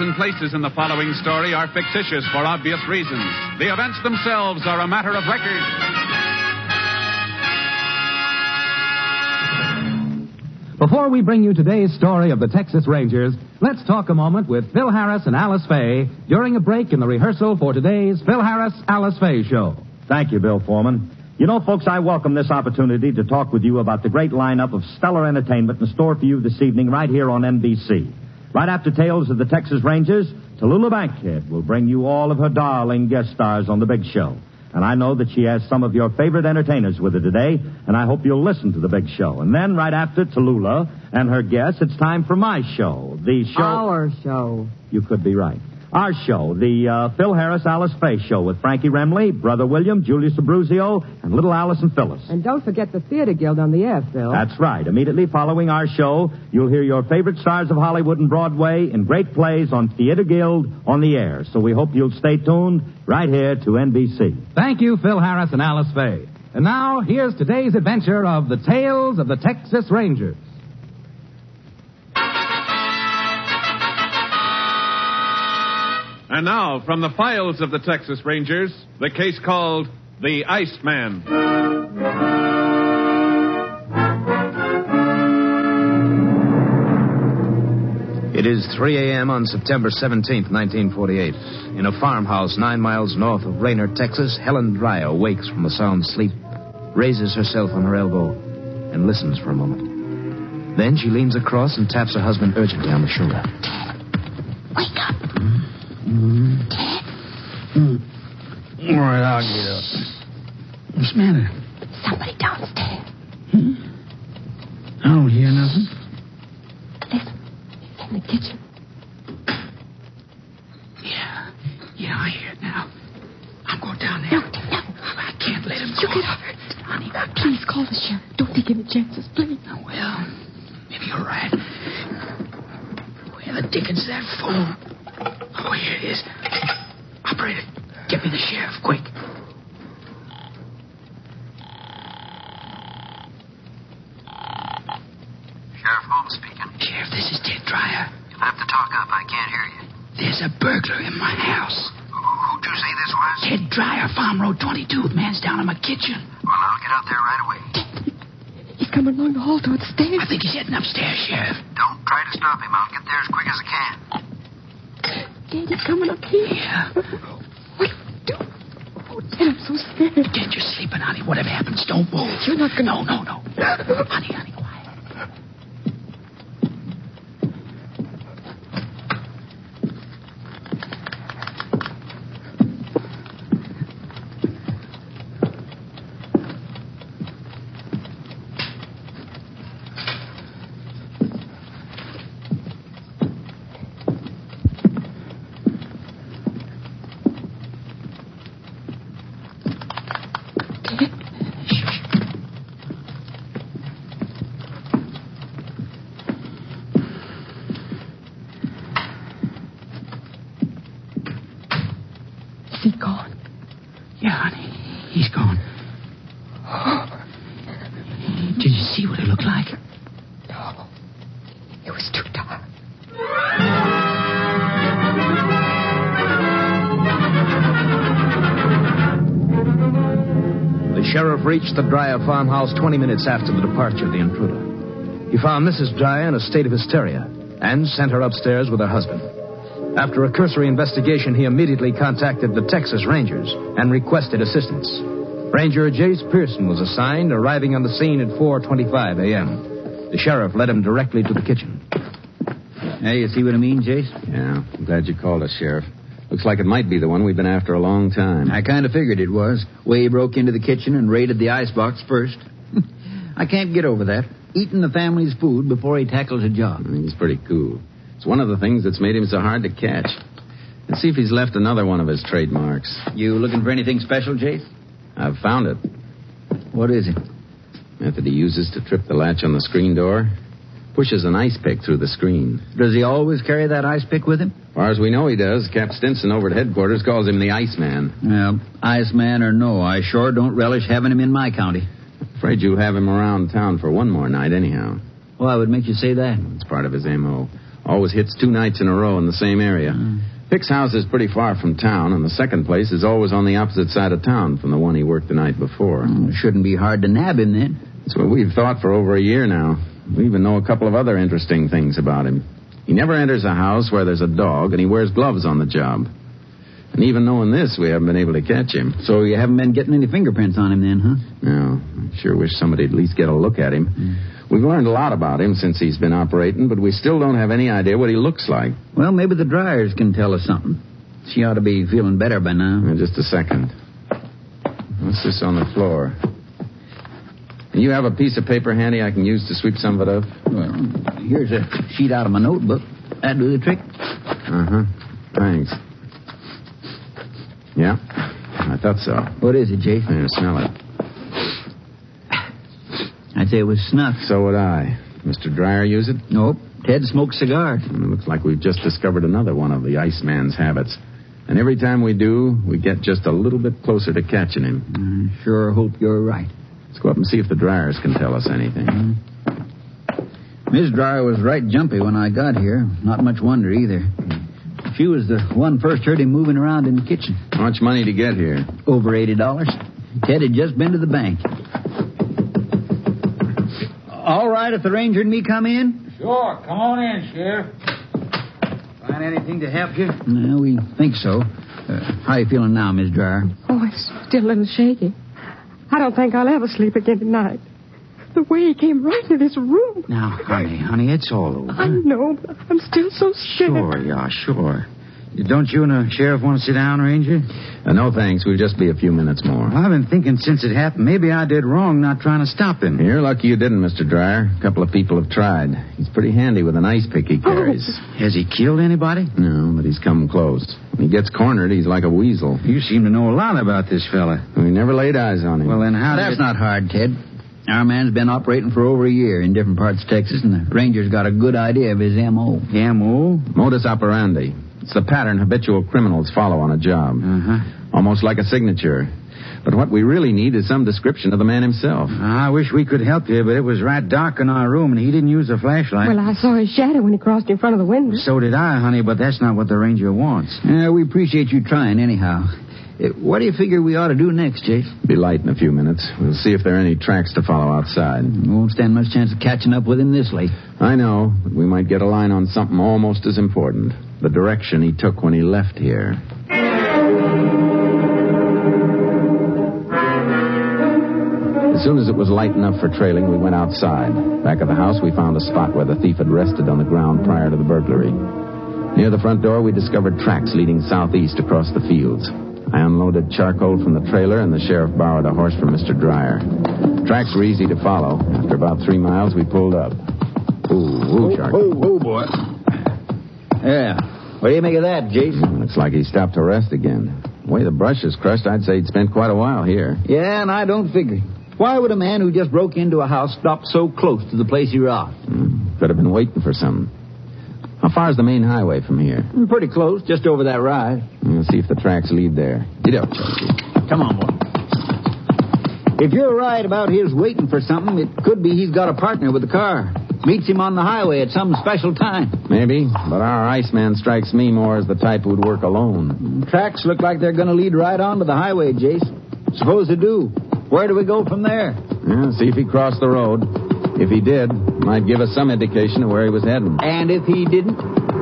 And places in the following story are fictitious for obvious reasons. The events themselves are a matter of record. Before we bring you today's story of the Texas Rangers, let's talk a moment with Phil Harris and Alice Faye during a break in the rehearsal for today's Phil Harris Alice Faye show. Thank you, Bill Foreman. You know, folks, I welcome this opportunity to talk with you about the great lineup of stellar entertainment in store for you this evening right here on NBC. Right after Tales of the Texas Rangers, Tallulah Bankhead will bring you all of her darling guest stars on the big show. And I know that she has some of your favorite entertainers with her today, and I hope you'll listen to the big show. And then, right after Tallulah and her guests, it's time for my show. The show. Our show. You could be right. Our show, the uh, Phil Harris Alice Faye Show with Frankie Remley, Brother William, Julius Abbruzzio, and little Alice and Phyllis. And don't forget the Theater Guild on the air, Phil. That's right. Immediately following our show, you'll hear your favorite stars of Hollywood and Broadway in great plays on Theater Guild on the air. So we hope you'll stay tuned right here to NBC. Thank you, Phil Harris and Alice Faye. And now, here's today's adventure of the Tales of the Texas Rangers. And now, from the files of the Texas Rangers, the case called The Iceman. It is 3 a.m. on September 17th, 1948. In a farmhouse nine miles north of Raynor, Texas, Helen Dreyer wakes from a sound sleep, raises herself on her elbow, and listens for a moment. Then she leans across and taps her husband urgently on the shoulder. Wake up. All right, I'll get up. What's the matter? Somebody downstairs. Hmm? I don't hear nothing. Listen. In the kitchen. Get me the sheriff, quick. Sheriff Holmes speaking. Sheriff, this is Ted Dreyer. You'll have to talk up. I can't hear you. There's a burglar in my house. Who- Who'd you say this was? Ted Dreyer, Farm Road 22. The man's down in my kitchen. Well, I'll get out there right away. He's coming along the hall towards the stairs. I think he's heading upstairs, Sheriff. Don't try to stop him. I'll get there as quick as I can. Dad, he's coming up here. Yeah. What do we do? Oh, Dad, I'm so scared. Pretend you're sleeping, honey. Whatever happens, don't move. You're not gonna- No, no, no. honey, honey, reached the Dreyer farmhouse 20 minutes after the departure of the intruder. He found Mrs. Dreyer in a state of hysteria and sent her upstairs with her husband. After a cursory investigation, he immediately contacted the Texas Rangers and requested assistance. Ranger Jace Pearson was assigned, arriving on the scene at 4:25 a.m. The sheriff led him directly to the kitchen. Hey, you see what I mean, Jace? Yeah, I'm glad you called us, Sheriff. Looks like it might be the one we've been after a long time. I kind of figured it was. Way broke into the kitchen and raided the icebox first. I can't get over that. Eating the family's food before he tackles a job. He's pretty cool. It's one of the things that's made him so hard to catch. Let's see if he's left another one of his trademarks. You looking for anything special, Jace? I've found it. What is it? Method he uses to trip the latch on the screen door. Pushes an ice pick through the screen. Does he always carry that ice pick with him? As far as we know, he does. Cap Stinson over at headquarters calls him the Iceman. Well, Iceman or no, I sure don't relish having him in my county. Afraid you'll have him around town for one more night, anyhow. Well, I would make you say that? It's part of his M.O. Always hits two nights in a row in the same area. Mm. Pick's house is pretty far from town, and the second place is always on the opposite side of town from the one he worked the night before. Mm, shouldn't be hard to nab him then. That's what we've thought for over a year now. We even know a couple of other interesting things about him. He never enters a house where there's a dog, and he wears gloves on the job. And even knowing this, we haven't been able to catch him. So you haven't been getting any fingerprints on him then, huh? No. I sure wish somebody'd at least get a look at him. Mm. We've learned a lot about him since he's been operating, but we still don't have any idea what he looks like. Well, maybe the Dreyers can tell us something. She ought to be feeling better by now. Uh, just a second. What's this on the floor? You have a piece of paper handy I can use to sweep some of it up? Well, here's a sheet out of my notebook. That do the trick? Uh huh. Thanks. Yeah, I thought so. What is it, Jason? Here, smell it. I'd say it was snuff. So would I. Mr. Dreyer use it? Nope. Ted smokes cigars. It looks like we've just discovered another one of the Iceman's habits. And every time we do, we get just a little bit closer to catching him. I sure hope you're right. Let's go up and see if the Dreyers can tell us anything. Miss Dreyer was right jumpy when I got here. Not much wonder either. She was the one first heard him moving around in the kitchen. How much money to get here? Over eighty dollars. Ted had just been to the bank. All right, if the ranger and me come in. Sure, come on in, Sheriff. Find anything to help you? No, we think so. Uh, how you feeling now, Miss Dreyer? Oh, it's still a little shaky. I don't think I'll ever sleep again tonight. The way he came right into this room. Now, honey, honey, it's all over. I know, but I'm still so scared. Sure, yeah, sure. Don't you and the sheriff want to sit down, Ranger? Uh, no, thanks. We'll just be a few minutes more. Well, I've been thinking since it happened, maybe I did wrong not trying to stop him. You're lucky you didn't, Mr. Dreyer. A couple of people have tried. He's pretty handy with an ice pick he carries. Oh. Has he killed anybody? No, but he's come close. When he gets cornered, he's like a weasel. You seem to know a lot about this fella. We never laid eyes on him. Well, then how That's did... not hard, Ted. Our man's been operating for over a year in different parts of Texas, and the ranger's got a good idea of his M.O. M.O.? Modus operandi. It's the pattern habitual criminals follow on a job. Uh-huh. Almost like a signature. But what we really need is some description of the man himself. I wish we could help you, but it was right dark in our room, and he didn't use a flashlight. Well, I saw his shadow when he crossed in front of the window. So did I, honey, but that's not what the ranger wants. Yeah, we appreciate you trying anyhow. Uh, what do you figure we ought to do next, Jake? Be light in a few minutes. We'll see if there are any tracks to follow outside. We won't stand much chance of catching up with him this late. I know, but we might get a line on something almost as important. The direction he took when he left here. As soon as it was light enough for trailing, we went outside. Back of the house, we found a spot where the thief had rested on the ground prior to the burglary. Near the front door, we discovered tracks leading southeast across the fields. I unloaded charcoal from the trailer, and the sheriff borrowed a horse from Mr. Dreyer. Tracks were easy to follow. After about three miles, we pulled up. Ooh, ooh, charcoal. Oh, oh, boy. Yeah. What do you make of that, Jason? Looks like he stopped to rest again. The way the brush is crushed, I'd say he'd spent quite a while here. Yeah, and I don't figure. Why would a man who just broke into a house stop so close to the place he robbed? Hmm. Could have been waiting for something. How far is the main highway from here? Mm, Pretty close, just over that rise. We'll see if the tracks lead there. Get up, Chunky. Come on, boy. If you're right about his waiting for something, it could be he's got a partner with the car. Meets him on the highway at some special time. Maybe, but our Iceman strikes me more as the type who'd work alone. Tracks look like they're going to lead right onto the highway, Jace. Suppose they do. Where do we go from there? Yeah, see if he crossed the road. If he did, might give us some indication of where he was heading. And if he didn't?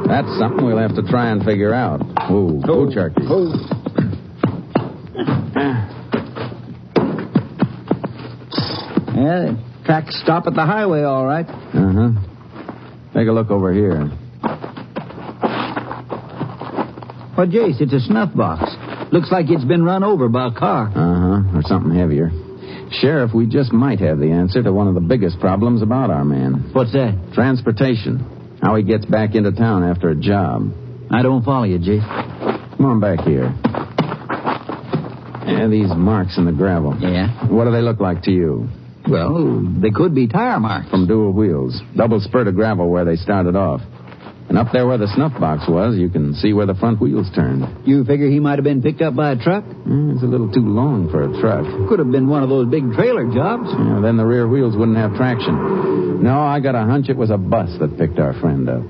That's something we'll have to try and figure out. Whoa, oh, Cherokee. Oh. Yeah, the tracks stop at the highway, all right. Uh huh. Take a look over here. Well, Jace, it's a snuff box. Looks like it's been run over by a car. Uh huh, or something heavier. Sheriff, we just might have the answer to one of the biggest problems about our man. What's that? Transportation. How he gets back into town after a job. I don't follow you, Jace. Come on back here. Yeah, these marks in the gravel. Yeah? What do they look like to you? Well, they could be tire marks. From dual wheels. Double spurt of gravel where they started off. And up there where the snuff box was, you can see where the front wheels turned. You figure he might have been picked up by a truck? Mm, it's a little too long for a truck. Could have been one of those big trailer jobs. Yeah, then the rear wheels wouldn't have traction. No, I got a hunch it was a bus that picked our friend up.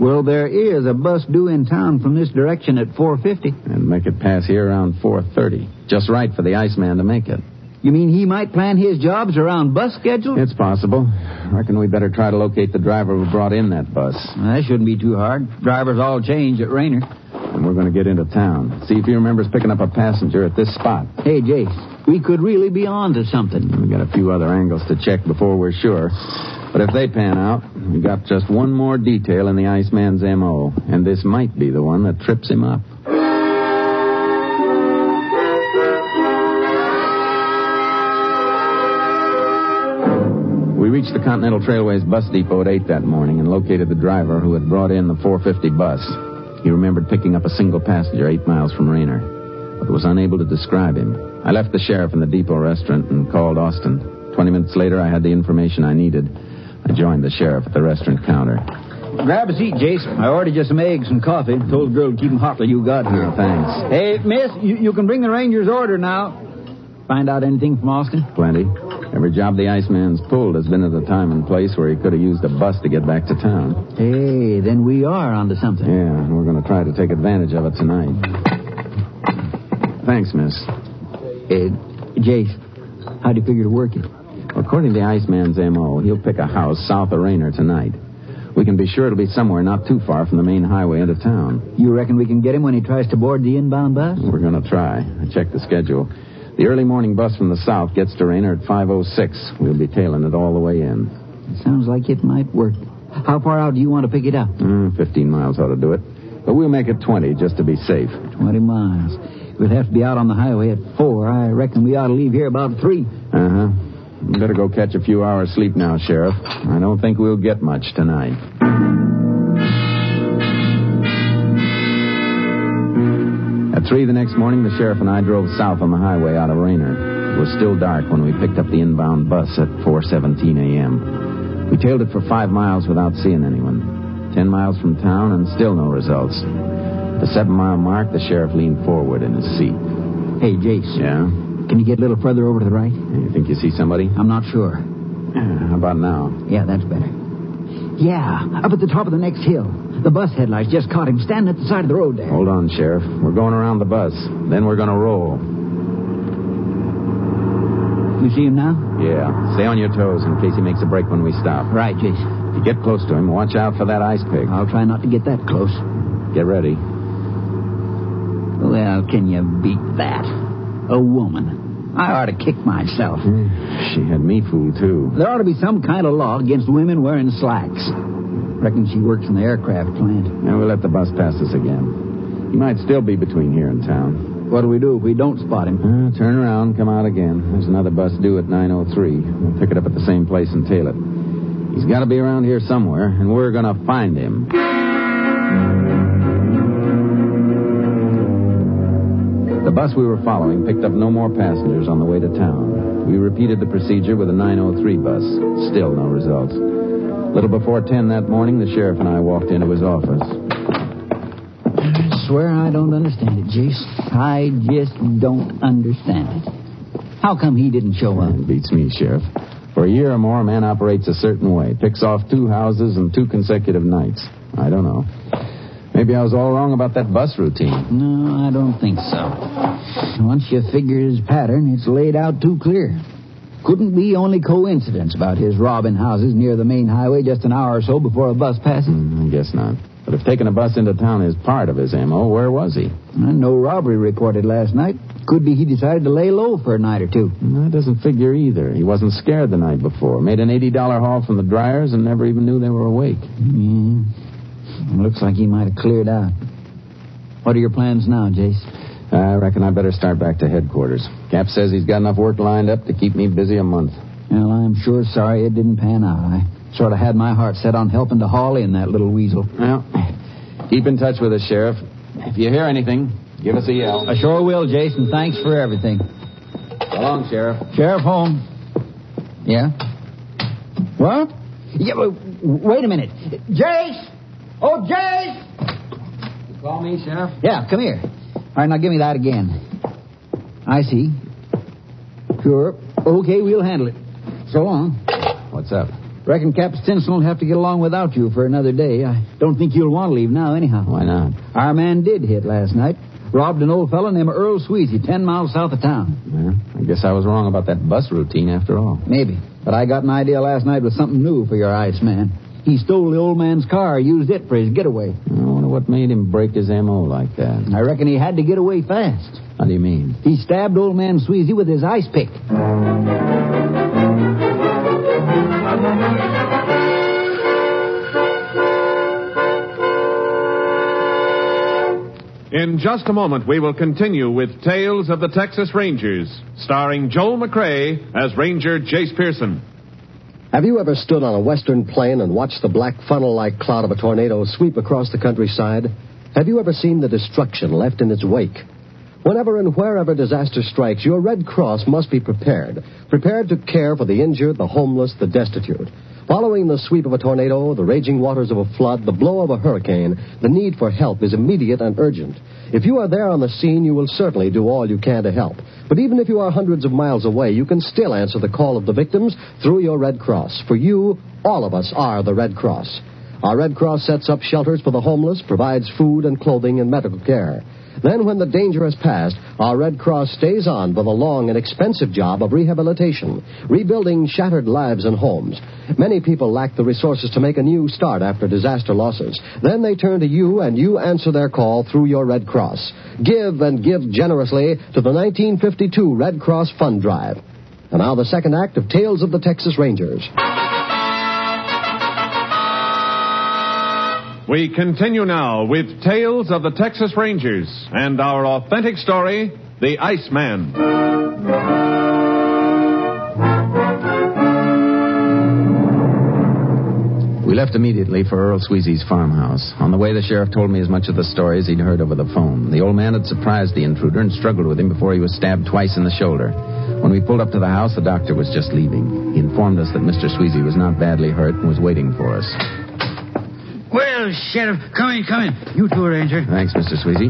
Well, there is a bus due in town from this direction at 450. And make it pass here around 4.30. Just right for the Iceman to make it. You mean he might plan his jobs around bus schedules? It's possible. I Reckon we better try to locate the driver who brought in that bus. That shouldn't be too hard. Drivers all change at Rayner. And we're going to get into town. See if he remembers picking up a passenger at this spot. Hey, Jace, we could really be on to something. We've got a few other angles to check before we're sure. But if they pan out, we've got just one more detail in the Iceman's M.O., and this might be the one that trips him up. Reached the Continental Trailways bus depot at 8 that morning and located the driver who had brought in the 450 bus. He remembered picking up a single passenger eight miles from Rayner, but was unable to describe him. I left the sheriff in the depot restaurant and called Austin. Twenty minutes later, I had the information I needed. I joined the sheriff at the restaurant counter. Grab a seat, Jace. I ordered you some eggs and coffee. Told the girl to keep them hot till you got here. Oh, thanks. Hey, miss, you, you can bring the Ranger's order now. Find out anything from Austin? Plenty. Every job the Iceman's pulled has been at a time and place where he could have used a bus to get back to town. Hey, then we are onto something. Yeah, and we're going to try to take advantage of it tonight. Thanks, miss. Uh, hey, Jace, how do you figure to work it? According to the Iceman's M.O., he'll pick a house south of Rayner tonight. We can be sure it'll be somewhere not too far from the main highway into town. You reckon we can get him when he tries to board the inbound bus? We're going to try. I checked the schedule. The early morning bus from the south gets to Rayner at 5.06. We'll be tailing it all the way in. Sounds like it might work. How far out do you want to pick it up? Mm, 15 miles ought to do it. But we'll make it 20 just to be safe. 20 miles. We'll have to be out on the highway at 4. I reckon we ought to leave here about 3. Uh-huh. Better go catch a few hours sleep now, Sheriff. I don't think we'll get much tonight. At 3 the next morning, the sheriff and I drove south on the highway out of Rayner. It was still dark when we picked up the inbound bus at 4.17 a.m. We tailed it for five miles without seeing anyone. Ten miles from town and still no results. At the seven-mile mark, the sheriff leaned forward in his seat. Hey, Jace. Yeah? Can you get a little further over to the right? You think you see somebody? I'm not sure. How about now? Yeah, that's better. Yeah, up at the top of the next hill. The bus headlights just caught him standing at the side of the road there. Hold on, Sheriff. We're going around the bus. Then we're going to roll. You see him now? Yeah. Stay on your toes in case he makes a break when we stop. Right, Jace. If you get close to him, watch out for that ice pick. I'll try not to get that close. Get ready. Well, can you beat that? A woman. I ought to kick myself. She had me fooled, too. There ought to be some kind of law against women wearing slacks. Reckon she works in the aircraft plant. Now we'll let the bus pass us again. He might still be between here and town. What do we do if we don't spot him? Uh, turn around, come out again. There's another bus due at 9.03. We'll pick it up at the same place and tail it. He's got to be around here somewhere, and we're going to find him. The bus we were following picked up no more passengers on the way to town. We repeated the procedure with a 903 bus. Still no results. Little before 10 that morning, the sheriff and I walked into his office. I swear I don't understand it, Jace. I just don't understand it. How come he didn't show up? It beats me, Sheriff. For a year or more, a man operates a certain way, picks off two houses and two consecutive nights. I don't know. Maybe I was all wrong about that bus routine. No, I don't think so. Once you figure his pattern, it's laid out too clear. Couldn't be only coincidence about his robbing houses near the main highway just an hour or so before a bus passes. Mm, I guess not. But if taking a bus into town is part of his MO, where was he? No robbery reported last night. Could be he decided to lay low for a night or two. That doesn't figure either. He wasn't scared the night before. Made an $80 haul from the Dreyers and never even knew they were awake. Yeah. Looks like he might have cleared out. What are your plans now, Jace? I reckon I better start back to headquarters. Cap says he's got enough work lined up to keep me busy a month. Well, I'm sure sorry it didn't pan out. I sort of had my heart set on helping to haul in that little weasel. Well, keep in touch with us, Sheriff. If you hear anything, give us a yell. I sure will, Jason. Thanks for everything. So long, Sheriff. Sheriff home. Yeah? What? Yeah, wait a minute. Jace! Oh, Jace! You call me, Sheriff? Yeah, come here. All right, now give me that again. I see. Sure. Okay, we'll handle it. So long. What's up? Reckon Cap Stinson will have to get along without you for another day. I don't think you'll want to leave now, anyhow. Why not? Our man did hit last night. Robbed an old fellow named Earl Sweezy, ten miles south of town. Yeah, I guess I was wrong about that bus routine after all. Maybe. But I got an idea last night with something new for your ice man. He stole the old man's car, used it for his getaway. What made him break his M.O. like that. I reckon he had to get away fast. How do you mean? He stabbed old man Sweezy with his ice pick. In just a moment, we will continue with Tales of the Texas Rangers, starring Joel McCrea as Ranger Jace Pearson. Have you ever stood on a western plain and watched the black funnel like cloud of a tornado sweep across the countryside? Have you ever seen the destruction left in its wake? Whenever and wherever disaster strikes, your Red Cross must be prepared. Prepared to care for the injured, the homeless, the destitute. Following the sweep of a tornado, the raging waters of a flood, the blow of a hurricane, the need for help is immediate and urgent. If you are there on the scene, you will certainly do all you can to help. But even if you are hundreds of miles away, you can still answer the call of the victims through your Red Cross. For you, all of us are the Red Cross. Our Red Cross sets up shelters for the homeless, provides food and clothing and medical care. Then, when the danger has passed, our Red Cross stays on for the long and expensive job of rehabilitation, rebuilding shattered lives and homes. Many people lack the resources to make a new start after disaster losses. Then they turn to you, and you answer their call through your Red Cross. Give and give generously to the 1952 Red Cross Fund Drive. And now the second act of Tales of the Texas Rangers. We continue now with Tales of the Texas Rangers and our authentic story, The Iceman. We left immediately for Earl Sweezy's farmhouse. On the way, the sheriff told me as much of the story as he'd heard over the phone. The old man had surprised the intruder and struggled with him before he was stabbed twice in the shoulder. When we pulled up to the house, the doctor was just leaving. He informed us that Mr. Sweezy was not badly hurt and was waiting for us. Well, Sheriff, come in, come in. You too, Ranger. Thanks, Mr. Sweezy.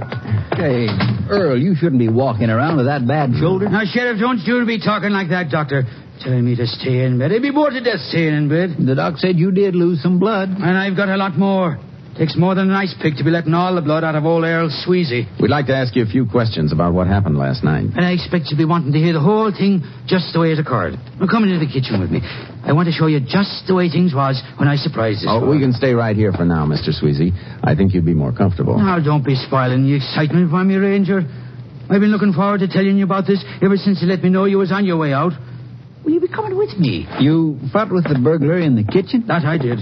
Hey, Earl, you shouldn't be walking around with that bad shoulder. Now, Sheriff, don't you be talking like that, Doctor. Telling me to stay in bed. I'd be bored to death staying in bed. The doc said you did lose some blood. And I've got a lot more. Takes more than an ice pick to be letting all the blood out of old Earl Sweezy. We'd like to ask you a few questions about what happened last night. And I expect you'll be wanting to hear the whole thing just the way it occurred. Now, come into the kitchen with me. I want to show you just the way things was when I surprised this Oh, we can stay right here for now, Mr. Sweezy. I think you'd be more comfortable. Now, don't be spoiling the excitement for me, Ranger. I've been looking forward to telling you about this ever since you let me know you was on your way out. Will you be coming with me? You fought with the burglar in the kitchen? That I did.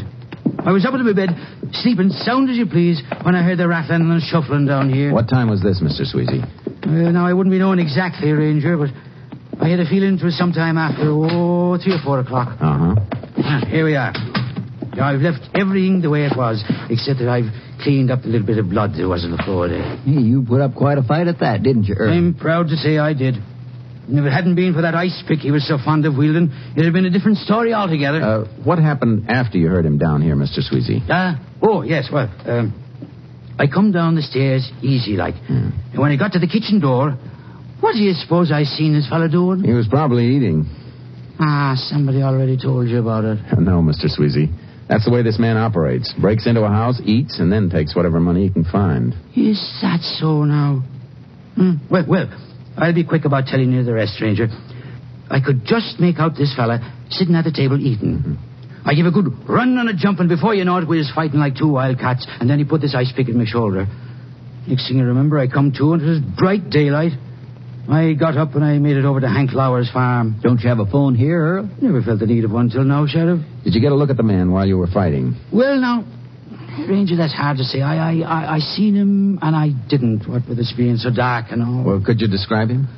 I was up in my bed, sleeping sound as you please, when I heard the rattling and shuffling down here. What time was this, Mr. Sweezy? Uh, now, I wouldn't be knowing exactly, Ranger, but I had a feeling it was sometime after, oh, three or four o'clock. Uh huh. Ah, Here we are. Now, I've left everything the way it was, except that I've cleaned up the little bit of blood there was on the floor there. Hey, you put up quite a fight at that, didn't you, Earl? I'm proud to say I did. And if it hadn't been for that ice pick he was so fond of wielding, it'd have been a different story altogether. Uh, what happened after you heard him down here, Mr. Sweezy? Ah, oh, yes, well, um, I come down the stairs easy like. And when I got to the kitchen door, what do you suppose I seen this fellow doing? He was probably eating. Ah, somebody already told you about it. No, Mr. Sweezy. That's the way this man operates. Breaks into a house, eats, and then takes whatever money he can find. Is that so now? Hmm. Well, well, I'll be quick about telling you the rest, stranger. I could just make out this fella sitting at the table eating. Mm-hmm. I give a good run and a jump, and before you know it, we was fighting like two wild cats, and then he put this ice pick in my shoulder. Next thing I remember, I come to, and it was bright daylight. I got up and I made it over to Hank Lauer's farm. Don't you have a phone here, Earl? Never felt the need of one till now, Sheriff. Did you get a look at the man while you were fighting? Well, now, Ranger, that's hard to say. I, I, I, I seen him and I didn't. What with this being so dark and all. Well, could you describe him?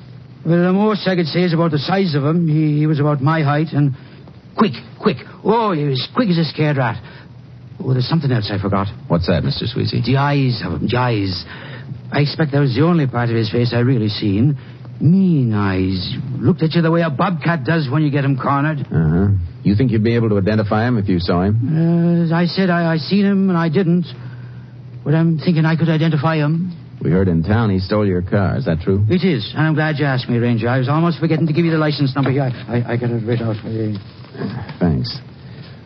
Well, the most I could say is about the size of him. He, he was about my height and quick, quick. Oh, he was quick as a scared rat. Oh, there's something else I forgot. What's that, Mr. Sweezy? The eyes of him, the eyes. I expect that was the only part of his face I really seen. Mean eyes. Looked at you the way a bobcat does when you get him cornered. Uh huh. You think you'd be able to identify him if you saw him? Uh, as I said, I, I seen him and I didn't. But I'm thinking I could identify him. We heard in town he stole your car. Is that true? It is, and I'm glad you asked me, Ranger. I was almost forgetting to give you the license number here. I, I, I got it right out for you. Thanks.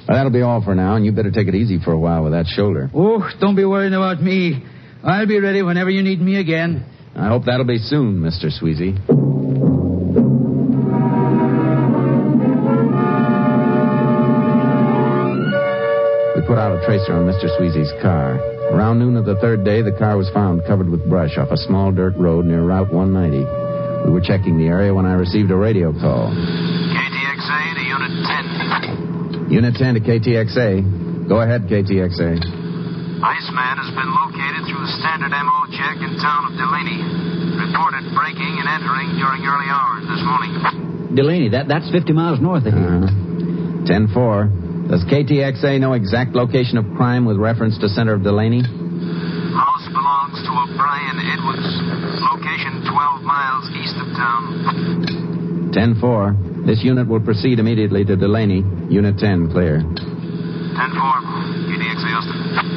Well, that'll be all for now, and you better take it easy for a while with that shoulder. Oh, don't be worrying about me. I'll be ready whenever you need me again. I hope that'll be soon, Mr. Sweezy. We put out a tracer on Mr. Sweezy's car. Around noon of the third day, the car was found covered with brush off a small dirt road near Route 190. We were checking the area when I received a radio call. KTXA to Unit 10. Unit 10 to KTXA. Go ahead, KTXA. Iceman has been located through the standard MO check in town of Delaney. Reported breaking and entering during early hours this morning. Delaney, that, that's 50 miles north of here. Uh, 10 4. Does KTXA know exact location of crime with reference to center of Delaney? House belongs to a Brian Edwards. Location 12 miles east of town. 10 4. This unit will proceed immediately to Delaney. Unit 10, clear. 10 4. KTXA Austin.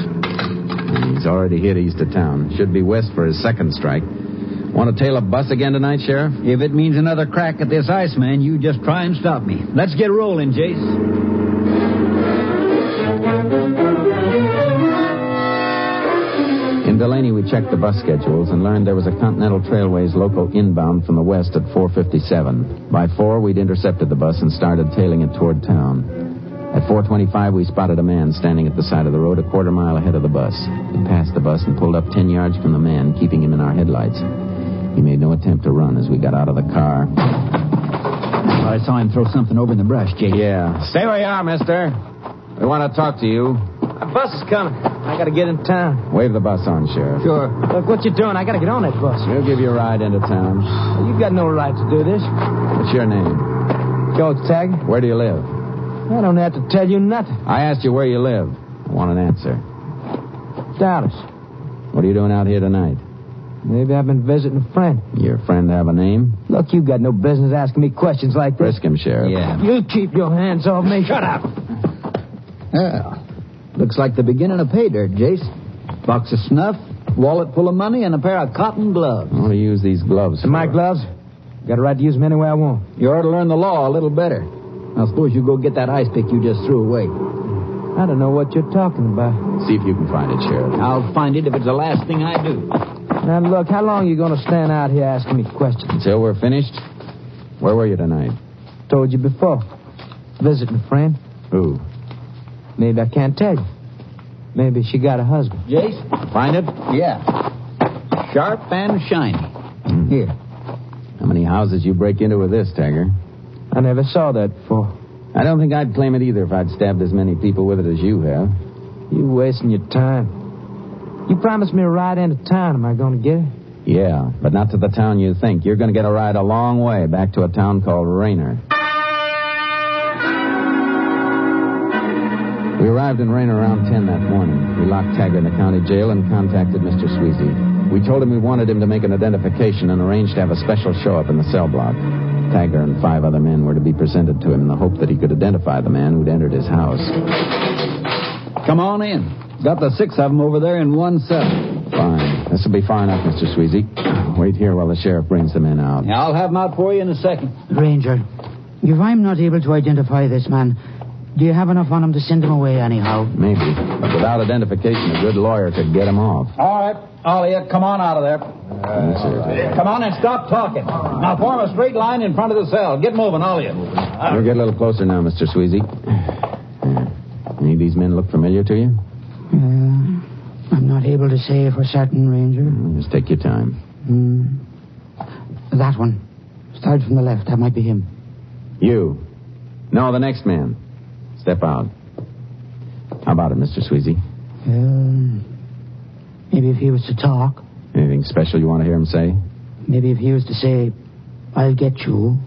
Already hit east of town. Should be west for his second strike. Want to tail a bus again tonight, Sheriff? If it means another crack at this ice man, you just try and stop me. Let's get rolling, Jace. In Delaney, we checked the bus schedules and learned there was a Continental Trailways local inbound from the west at 457. By 4, we'd intercepted the bus and started tailing it toward town. At 425, we spotted a man standing at the side of the road a quarter mile ahead of the bus. We passed the bus and pulled up 10 yards from the man, keeping him in our headlights. He made no attempt to run as we got out of the car. I saw him throw something over in the brush, Jake. Yeah. Stay where you are, mister. We want to talk to you. A bus is coming. I gotta get in town. Wave the bus on, Sheriff. Sure. Look, what you doing? I gotta get on that bus. We'll give you a ride into town. you've got no right to do this. What's your name? George Taggart. Where do you live? I don't have to tell you nothing. I asked you where you live. I want an answer. Dallas. What are you doing out here tonight? Maybe I've been visiting a friend. Your friend have a name? Look, you got no business asking me questions like this. Frisk him, Sheriff. Yeah. You keep your hands off me. Shut up. Well, looks like the beginning of pay dirt, Jace. Box of snuff, wallet full of money, and a pair of cotton gloves. I want to use these gloves. And my gloves? Got a right to use them any way I want. You ought to learn the law a little better. Now, suppose you go get that ice pick you just threw away. I don't know what you're talking about. See if you can find it, Sheriff. I'll find it if it's the last thing I do. Now, look, how long are you going to stand out here asking me questions? Until we're finished. Where were you tonight? Told you before. Visiting a friend. Who? Maybe I can't tell you. Maybe she got a husband. Jace? Find it? Yeah. Sharp and shiny. Hmm. Here. How many houses you break into with this, Tagger? I never saw that before. I don't think I'd claim it either if I'd stabbed as many people with it as you have. You're wasting your time. You promised me a ride into town. Am I going to get it? Yeah, but not to the town you think. You're going to get a ride a long way back to a town called Rayner. We arrived in Rayner around 10 that morning. We locked Taggart in the county jail and contacted Mr. Sweezy. We told him we wanted him to make an identification and arranged to have a special show up in the cell block. Taggart and five other men were to be presented to him in the hope that he could identify the man who'd entered his house. Come on in. Got the six of them over there in one cell. Fine. This will be far enough, Mr. Sweezy. Wait here while the sheriff brings the men out. Yeah, I'll have them out for you in a second. Ranger, if I'm not able to identify this man, do you have enough on him to send him away anyhow? Maybe. But without identification, a good lawyer could get him off. All right, Ollie, come on out of there. Yes, sir. Come on and stop talking. Now form a straight line in front of the cell. Get moving, all of you. We'll get a little closer now, Mr. Sweezy. Any of these men look familiar to you? Uh, I'm not able to say for certain, Ranger. Just take your time. Hmm. That one. Start from the left. That might be him. You. No, the next man. Step out. How about it, Mr. Sweezy? Uh, maybe if he was to talk. Anything special you want to hear him say? Maybe if he was to say, I'll get you.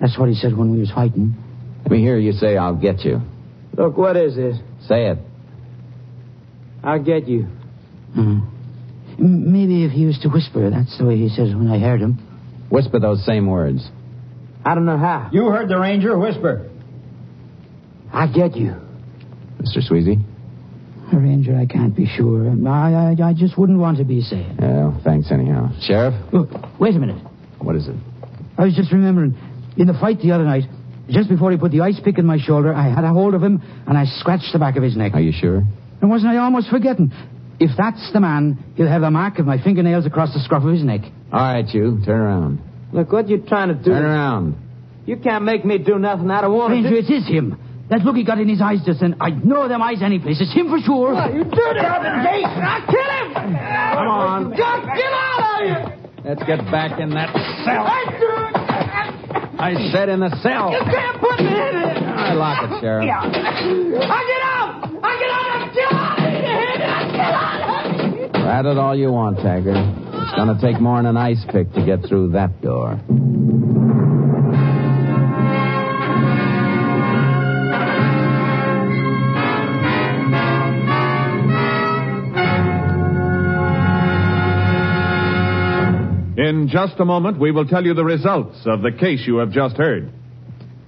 That's what he said when we was fighting. Let me hear you say, I'll get you. Look, what is this? Say it. I'll get you. Hmm. M- Maybe if he was to whisper. That's the way he says when I heard him. Whisper those same words. I don't know how. You heard the ranger whisper. I'll get you. Mr. Sweezy? Ranger, I can't be sure. I, I, I just wouldn't want to be saying. Well, thanks anyhow. Sheriff? Look, wait a minute. What is it? I was just remembering, in the fight the other night, just before he put the ice pick in my shoulder, I had a hold of him and I scratched the back of his neck. Are you sure? And wasn't I almost forgetting? If that's the man, he'll have the mark of my fingernails across the scruff of his neck. All right, you. Turn around. Look, what you trying to do? Turn around. You can't make me do nothing I don't want Ranger, to. it is him. That look he got in his eyes just then, I'd know them eyes any place. It's him for sure. Ah, you did it! I'll kill him! Come on. Just get out of here! Let's get back in that cell. I do it! I said in the cell. You can't put me in it! I lock it, Sheriff. Yeah. I get out! I get out! I get out of here! I get out of here! Rat it all you want, Taggart. It's going to take more than an ice pick to get through that door. In just a moment, we will tell you the results of the case you have just heard.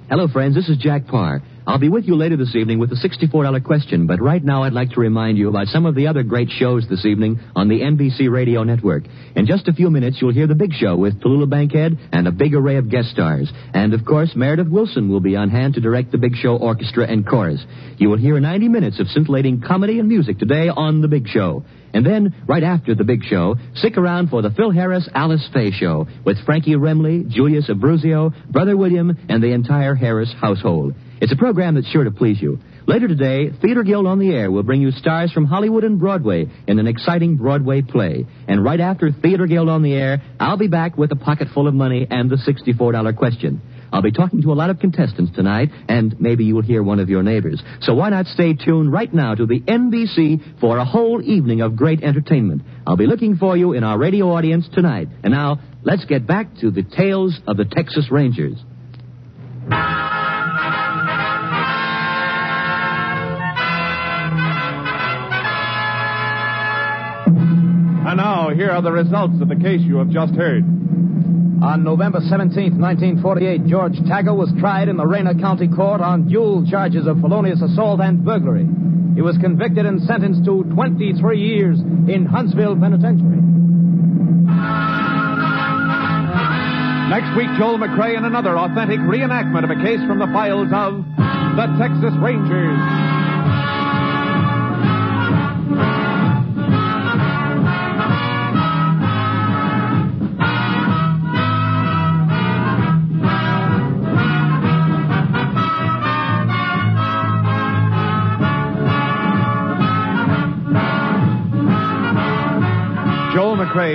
Hello, friends. This is Jack Paar. I'll be with you later this evening with the $64 question, but right now I'd like to remind you about some of the other great shows this evening on the NBC Radio Network. In just a few minutes, you'll hear The Big Show with Tallulah Bankhead and a big array of guest stars. And, of course, Meredith Willson will be on hand to direct The Big Show Orchestra and Chorus. You will hear 90 minutes of scintillating comedy and music today on The Big Show. And then, right after the big show, stick around for the Phil Harris Alice Faye Show with Frankie Remley, Julius Abbruzzio, Brother William, and the entire Harris household. It's a program that's sure to please you. Later today, Theater Guild on the Air will bring you stars from Hollywood and Broadway in an exciting Broadway play. And right after Theater Guild on the Air, I'll be back with a pocket full of money and the $64 question. I'll be talking to a lot of contestants tonight, and maybe you'll hear one of your neighbors. So why not stay tuned right now to the NBC for a whole evening of great entertainment? I'll be looking for you in our radio audience tonight. And now, let's get back to the tales of the Texas Rangers. And now, here are the results of the case you have just heard. On November 17, 1948, George Taggart was tried in the Rayner County Court on dual charges of felonious assault and burglary. He was convicted and sentenced to 23 years in Huntsville Penitentiary. Next week, Joel McCrea in another authentic reenactment of a case from the files of the Texas Rangers.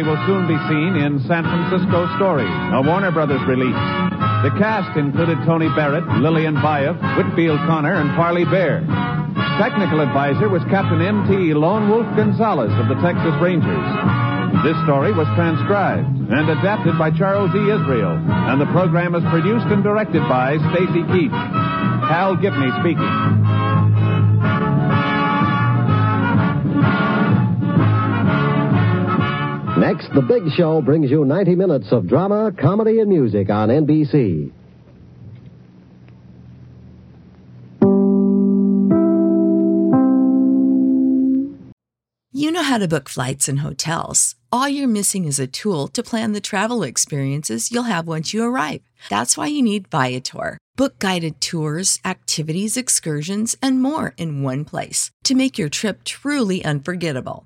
Will soon be seen in San Francisco Story, a Warner Brothers release. The cast included Tony Barrett, Lillian Buyeff, Whitfield Connor, and Farley Bear. Technical advisor was Captain M.T. Lone Wolf Gonzaullas of the Texas Rangers. This story was transcribed and adapted by Charles E. Israel, and the program is produced and directed by Stacy Keach. Hal Gibney speaking. Next, The Big Show brings you 90 minutes of drama, comedy, and music on NBC. You know how to book flights and hotels. All you're missing is a tool to plan the travel experiences you'll have once you arrive. That's why you need Viator. Book guided tours, activities, excursions, and more in one place to make your trip truly unforgettable.